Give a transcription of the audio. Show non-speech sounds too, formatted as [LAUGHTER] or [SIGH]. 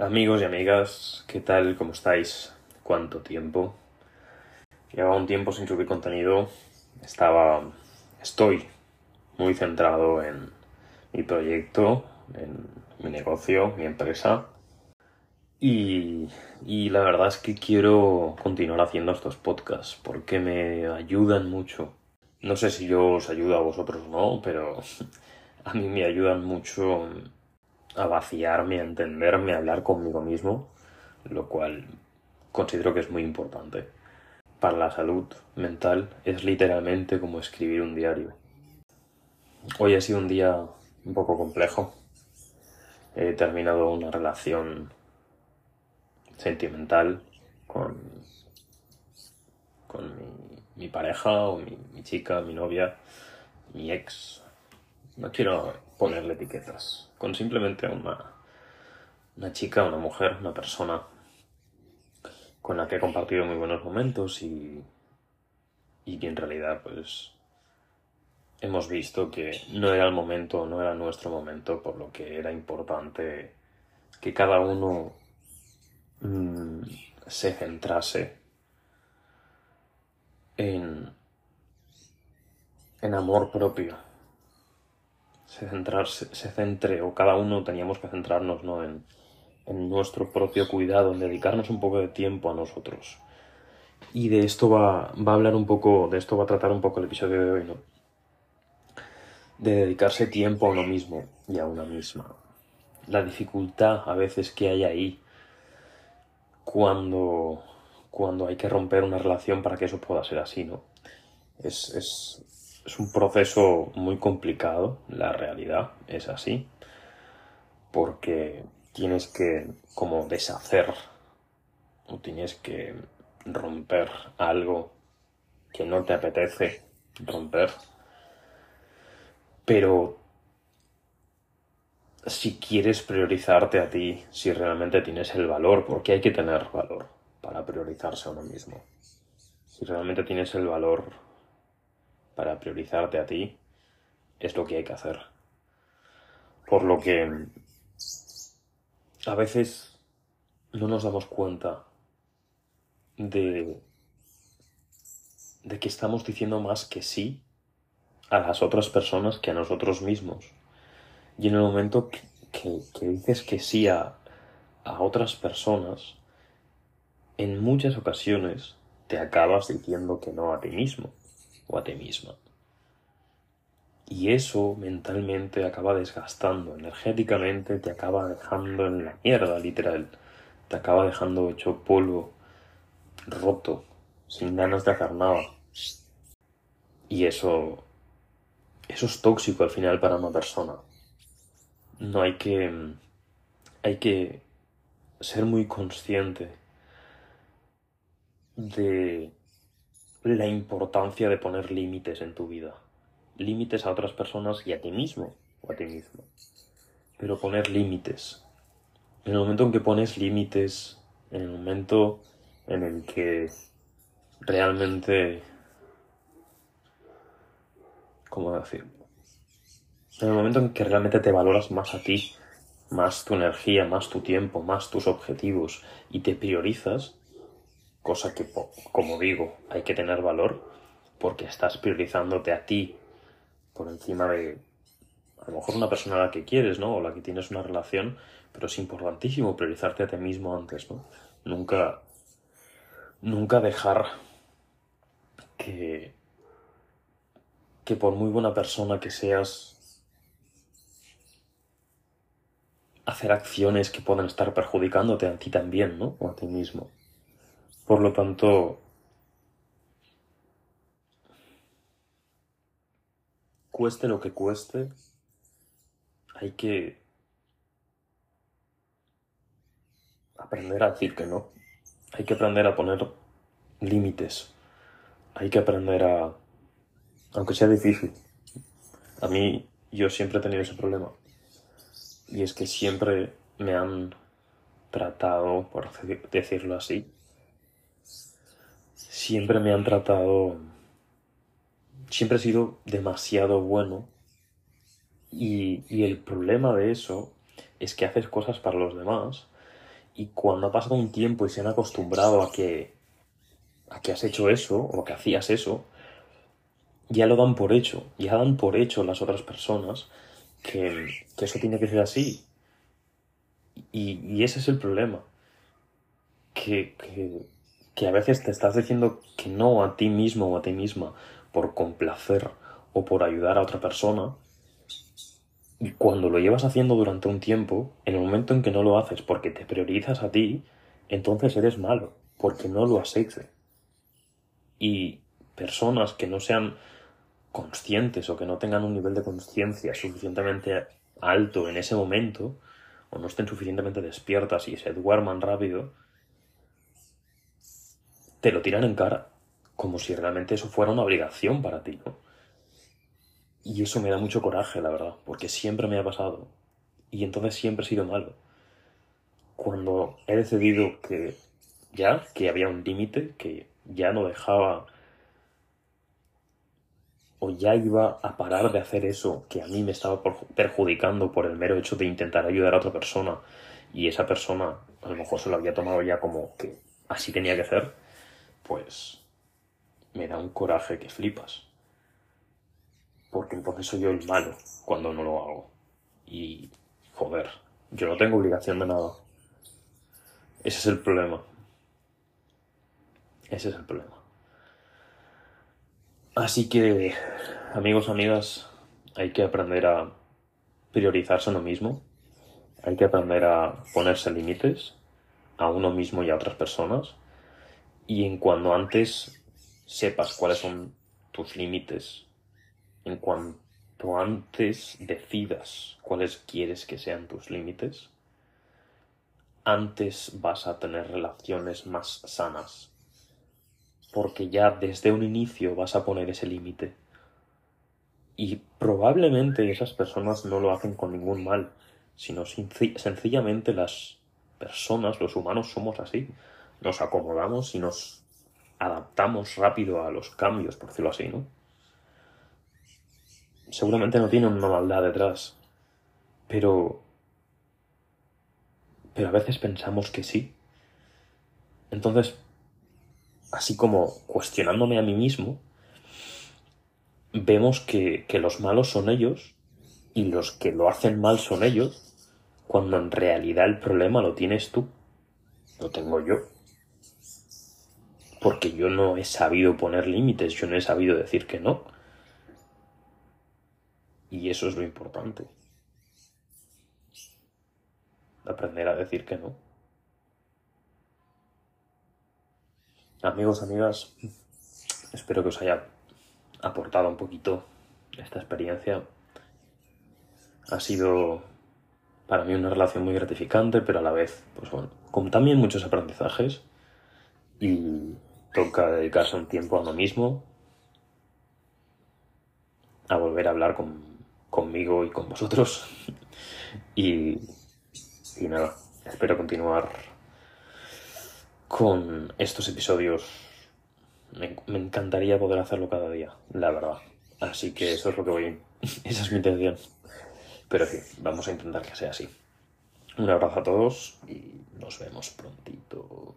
Amigos y amigas, ¿qué tal? ¿Cómo estáis? ¿Cuánto tiempo? Llevaba un tiempo sin subir contenido. Estaba. Estoy muy centrado en mi proyecto, en mi negocio, mi empresa. Y, y la verdad es que quiero continuar haciendo estos podcasts porque me ayudan mucho. No sé si yo os ayudo a vosotros o no, pero [LAUGHS] a mí me ayudan mucho a vaciarme, a entenderme, a hablar conmigo mismo, lo cual considero que es muy importante. Para la salud mental es literalmente como escribir un diario. Hoy ha sido un día un poco complejo. He terminado una relación sentimental con, con mi, pareja o mi, mi chica, mi novia, mi ex. No quiero ponerle etiquetas. Con simplemente una, una chica, una mujer, una persona con la que he compartido muy buenos momentos y, y que en realidad pues hemos visto que no era el momento, no era nuestro momento, por lo que era importante que cada uno mm, se centrase en, en amor propio. Se, centrarse, se centre, o cada uno teníamos que centrarnos ¿no? en, en nuestro propio cuidado, en dedicarnos un poco de tiempo a nosotros. Y de esto va, va a hablar un poco, de esto va a tratar un poco el episodio de hoy, ¿no? de dedicarse tiempo a uno mismo y a una misma. La dificultad a veces que hay ahí cuando, cuando hay que romper una relación para que eso pueda ser así, ¿no? Es, es, es un proceso muy complicado, la realidad es así, porque tienes que como deshacer o tienes que romper algo que no te apetece romper pero si quieres priorizarte a ti, si realmente tienes el valor, porque hay que tener valor para priorizarse a uno mismo. Si realmente tienes el valor para priorizarte a ti, es lo que hay que hacer. Por lo que a veces no nos damos cuenta de, de que estamos diciendo más que sí a las otras personas que a nosotros mismos. Y en el momento que, dices que sí a, a otras personas, en muchas ocasiones te acabas diciendo que no a ti mismo o a ti misma. Y eso mentalmente acaba desgastando, energéticamente te acaba dejando en la mierda, literal. Te acaba dejando hecho polvo, roto, sin ganas de hacer nada. Y eso eso es tóxico al final para una persona. No hay que. Hay que ser muy consciente de la importancia de poner límites en tu vida. Límites a otras personas y a ti mismo o a ti mismo. Pero poner límites. En el momento en que pones límites, en el momento en el que realmente ¿cómo decirlo? En el momento en que realmente te valoras más a ti, más tu energía, más tu tiempo, más tus objetivos y te priorizas, cosa que, como digo, hay que tener valor porque estás priorizándote a ti por encima de a lo mejor una persona a la que quieres, ¿no? O la que tienes una relación, pero es importantísimo priorizarte a ti mismo antes, ¿no? Nunca, nunca dejar que que por muy buena persona que seas, hacer acciones que puedan estar perjudicándote a ti también, ¿no? O a ti mismo. Por lo tanto, cueste lo que cueste, hay que aprender a decir que no. Hay que aprender a poner límites. Hay que aprender a aunque sea difícil. A mí yo siempre he tenido ese problema. Y es que siempre me han tratado, por decirlo así, siempre me han tratado, siempre he sido demasiado bueno. Y, y el problema de eso es que haces cosas para los demás Y cuando ha pasado un tiempo y se han acostumbrado a que, a que has hecho eso o que hacías eso, ya lo dan por hecho, ya dan por hecho las otras personas que, que eso tiene que ser así. Y, y ese es el problema. Que, que, que, a veces te estás diciendo que no a ti mismo o a ti misma por complacer o por ayudar a otra persona. Y cuando lo llevas haciendo durante un tiempo, en el momento en que no lo haces porque te priorizas a ti, entonces eres malo, porque no lo has hecho. Y personas que no sean conscientes o que no tengan un nivel de conciencia suficientemente alto en ese momento, o no estén suficientemente despiertas y se duerman rápido, te lo tiran en cara, como si realmente eso fuera una obligación para ti, ¿no? Y eso me da mucho coraje, la verdad, porque siempre me ha pasado. Y entonces siempre he sido malo. Cuando he decidido que ya, que había un límite, que ya no dejaba o ya iba a parar de hacer eso que a mí me estaba perjudicando por el mero hecho de intentar ayudar a otra persona y esa persona a lo mejor se lo había tomado ya como que así tenía que ser, pues me da un coraje que flipas. Porque entonces soy yo el malo cuando no lo hago. Y, joder, yo no tengo obligación de nada. Ese es el problema. Ese es el problema. Así que, amigos, amigas, hay que aprender a priorizarse a uno mismo. Hay que aprender a ponerse límites a uno mismo y a otras personas. Y en cuanto antes sepas cuáles son tus límites, en cuanto antes decidas cuáles quieres que sean tus límites, antes vas a tener relaciones más sanas porque ya desde un inicio vas a poner ese límite. Y probablemente esas personas no lo hacen con ningún mal, sino sencillamente las personas, los humanos somos así. Nos acomodamos y nos adaptamos rápido a los cambios, por decirlo así, ¿no? Seguramente no tienen una maldad detrás, pero... Pero a veces pensamos que sí. Entonces, así como cuestionándome a mí mismo, vemos que, los malos son ellos y los que lo hacen mal son ellos, cuando en realidad el problema lo tienes tú, lo tengo yo. Porque yo no he sabido poner límites, yo no he sabido decir que no. Y eso es lo importante. Aprender a decir que no. Amigos, amigas, espero que os haya aportado un poquito esta experiencia. Ha sido para mí una relación muy gratificante, pero a la vez, pues bueno, con también muchos aprendizajes y toca dedicarse un tiempo a uno mismo, a volver a hablar conmigo y con vosotros. y, y nada, espero continuar con estos episodios. Me, encantaría poder hacerlo cada día, la verdad. Así que eso es lo que voy. [LAUGHS] Esa es mi intención. Pero sí, vamos a intentar que sea así. Un abrazo a todos y nos vemos prontito.